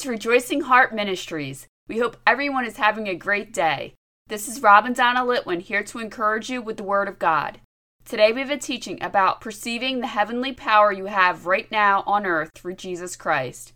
to Rejoicing Heart Ministries. We hope everyone is having a great day. This is Rob and Donna Litwin here to encourage you with the Word of God. Today we have a teaching about perceiving the heavenly power you have right now on earth through Jesus Christ.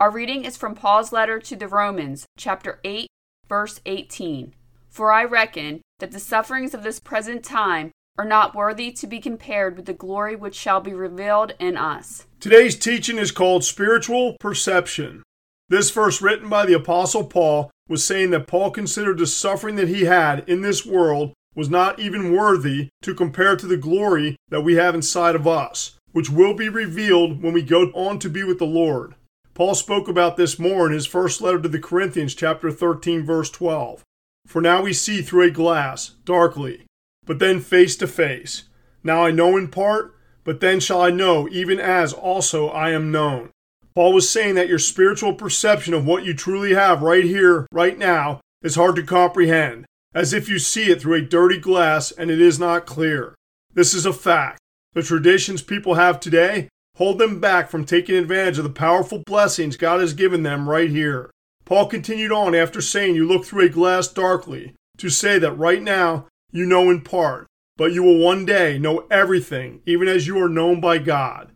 Our reading is from Paul's letter to the Romans, chapter 8, verse 18. For I reckon that the sufferings of this present time are not worthy to be compared with the glory which shall be revealed in us. Today's teaching is called Spiritual Perception. This verse, written by the Apostle Paul, was saying that Paul considered the suffering that he had in this world was not even worthy to compare to the glory that we have inside of us, which will be revealed when we go on to be with the Lord. Paul spoke about this more in his first letter to the Corinthians, chapter 13, verse 12. For now we see through a glass, darkly, but then face to face. Now I know in part, but then shall I know, even as also I am known. Paul was saying that your spiritual perception of what you truly have right here, right now, is hard to comprehend, as if you see it through a dirty glass and it is not clear. This is a fact. The traditions people have today hold them back from taking advantage of the powerful blessings God has given them right here. Paul continued on after saying you look through a glass darkly, to say that right now you know in part, but you will one day know everything, even as you are known by God.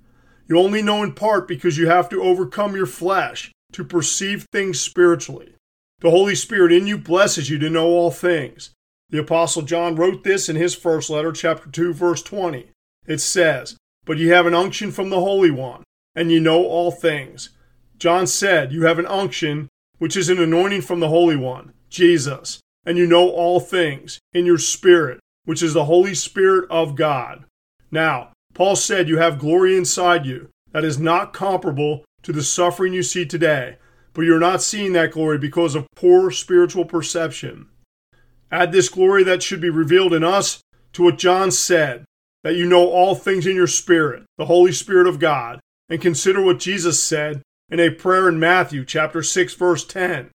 You only know in part because you have to overcome your flesh to perceive things spiritually. The Holy Spirit in you blesses you to know all things. The Apostle John wrote this in his first letter, chapter 2, verse 20. It says, But you have an unction from the Holy One, and you know all things. John said, You have an unction, which is an anointing from the Holy One, Jesus, and you know all things in your spirit, which is the Holy Spirit of God. Now, Paul said you have glory inside you that is not comparable to the suffering you see today, but you're not seeing that glory because of poor spiritual perception. Add this glory that should be revealed in us to what John said, that you know all things in your spirit, the Holy Spirit of God, and consider what Jesus said in a prayer in Matthew chapter 6 verse 10.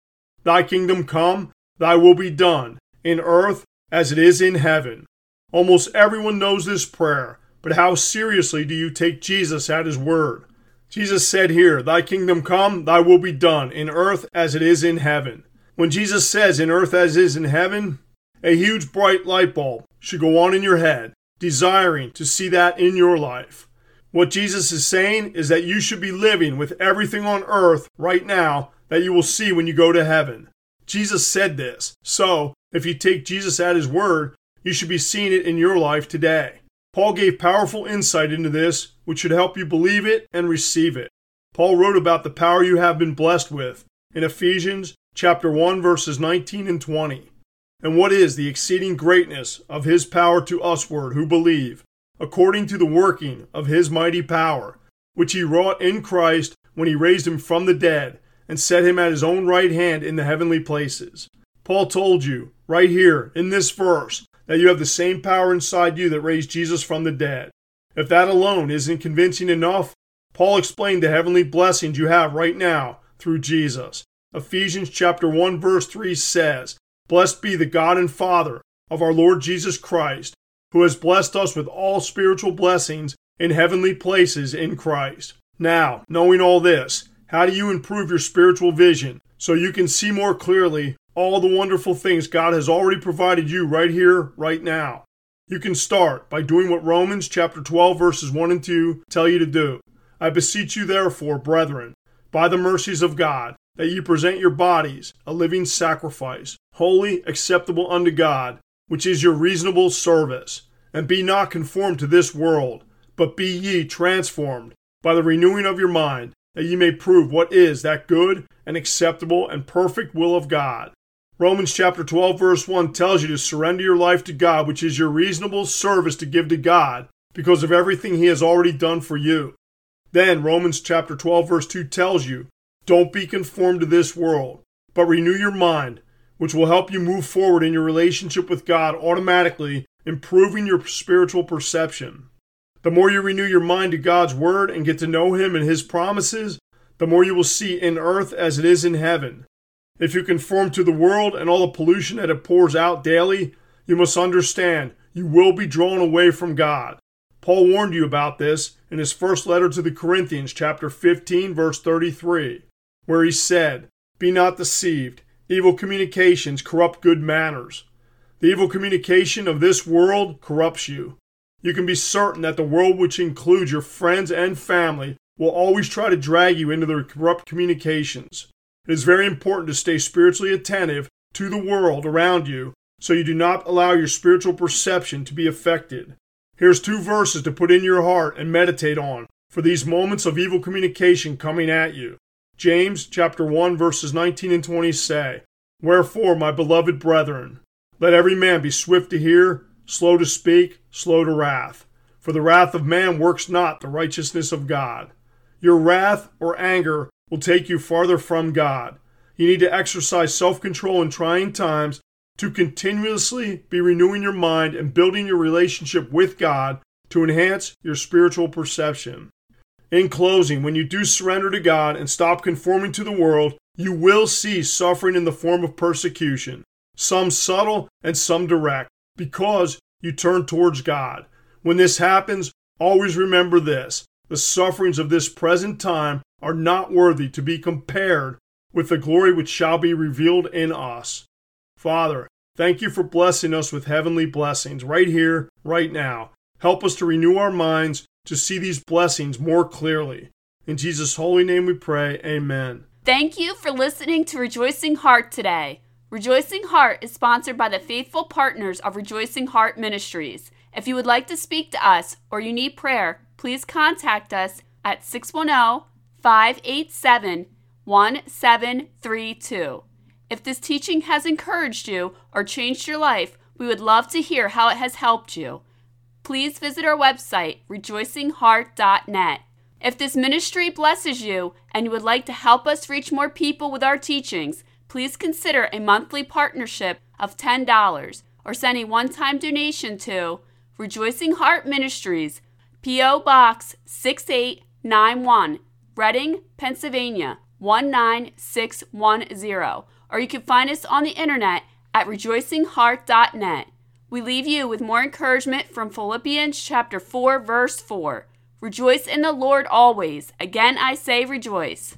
Thy kingdom come, Thy will be done, in earth as it is in heaven. Almost everyone knows this prayer, but how seriously do you take Jesus at his word? Jesus said here, Thy kingdom come, thy will be done, in earth as it is in heaven. When Jesus says, in earth as is in heaven, a huge bright light bulb should go on in your head, desiring to see that in your life. What Jesus is saying is that you should be living with everything on earth right now that you will see when you go to heaven. Jesus said this. So, if you take Jesus at his word, you should be seeing it in your life today. Paul gave powerful insight into this, which should help you believe it and receive it. Paul wrote about the power you have been blessed with in Ephesians chapter 1 verses 19 and 20. And what is the exceeding greatness of his power to usward who believe, according to the working of his mighty power, which he wrought in Christ when he raised him from the dead and set him at his own right hand in the heavenly places. Paul told you, right here in this verse, that you have the same power inside you that raised Jesus from the dead. If that alone isn't convincing enough, Paul explained the heavenly blessings you have right now through Jesus. Ephesians chapter 1 verse 3 says, Blessed be the God and Father of our Lord Jesus Christ, who has blessed us with all spiritual blessings in heavenly places in Christ. Now, knowing all this, how do you improve your spiritual vision so you can see more clearly all the wonderful things God has already provided you right here, right now? You can start by doing what Romans chapter 12 verses 1 and 2 tell you to do. I beseech you therefore, brethren, by the mercies of God, that ye present your bodies a living sacrifice, holy, acceptable unto God, which is your reasonable service. And be not conformed to this world, but be ye transformed by the renewing of your mind, that ye may prove what is that good and acceptable and perfect will of God. Romans chapter 12 verse 1 tells you to surrender your life to God, which is your reasonable service to give to God because of everything he has already done for you. Then Romans chapter 12 verse 2 tells you, don't be conformed to this world, but renew your mind, which will help you move forward in your relationship with God automatically, improving your spiritual perception. The more you renew your mind to God's Word and get to know Him and His promises, the more you will see in earth as it is in heaven. If you conform to the world and all the pollution that it pours out daily, you must understand you will be drawn away from God. Paul warned you about this in his first letter to the Corinthians, chapter 15, verse 33. where he said, Be not deceived. Evil communications corrupt good manners. The evil communication of this world corrupts you. You can be certain that the world, which includes your friends and family, will always try to drag you into their corrupt communications. It is very important to stay spiritually attentive to the world around you so you do not allow your spiritual perception to be affected. Here's two verses to put in your heart and meditate on for these moments of evil communication coming at you. James chapter 1 verses 19 and 20 say, Wherefore, my beloved brethren, let every man be swift to hear, slow to speak, slow to wrath. For the wrath of man works not the righteousness of God. Your wrath or anger will take you farther from God. You need to exercise self control in trying times to continuously be renewing your mind and building your relationship with God to enhance your spiritual perception. In closing, when you do surrender to God and stop conforming to the world, you will see suffering in the form of persecution, some subtle and some direct, because you turn towards God. When this happens, always remember this the sufferings of this present time are not worthy to be compared with the glory which shall be revealed in us. Father, thank you for blessing us with heavenly blessings right here, right now. Help us to renew our minds to see these blessings more clearly. In Jesus' holy name we pray, amen. Thank you for listening to Rejoicing Heart today. Rejoicing Heart is sponsored by the faithful partners of Rejoicing Heart Ministries. If you would like to speak to us or you need prayer, please contact us at 610 587 1732. If this teaching has encouraged you or changed your life, we would love to hear how it has helped you please visit our website, rejoicingheart.net. If this ministry blesses you and you would like to help us reach more people with our teachings, please consider a monthly partnership of $10 or send a one time donation to Rejoicing Heart Ministries, P.O. Box 6891, Reading, Pennsylvania 19610. Or you can find us on the internet at rejoicingheart.net. We leave you with more encouragement from Philippians chapter 4 verse 4. Rejoice in the Lord always. Again I say rejoice.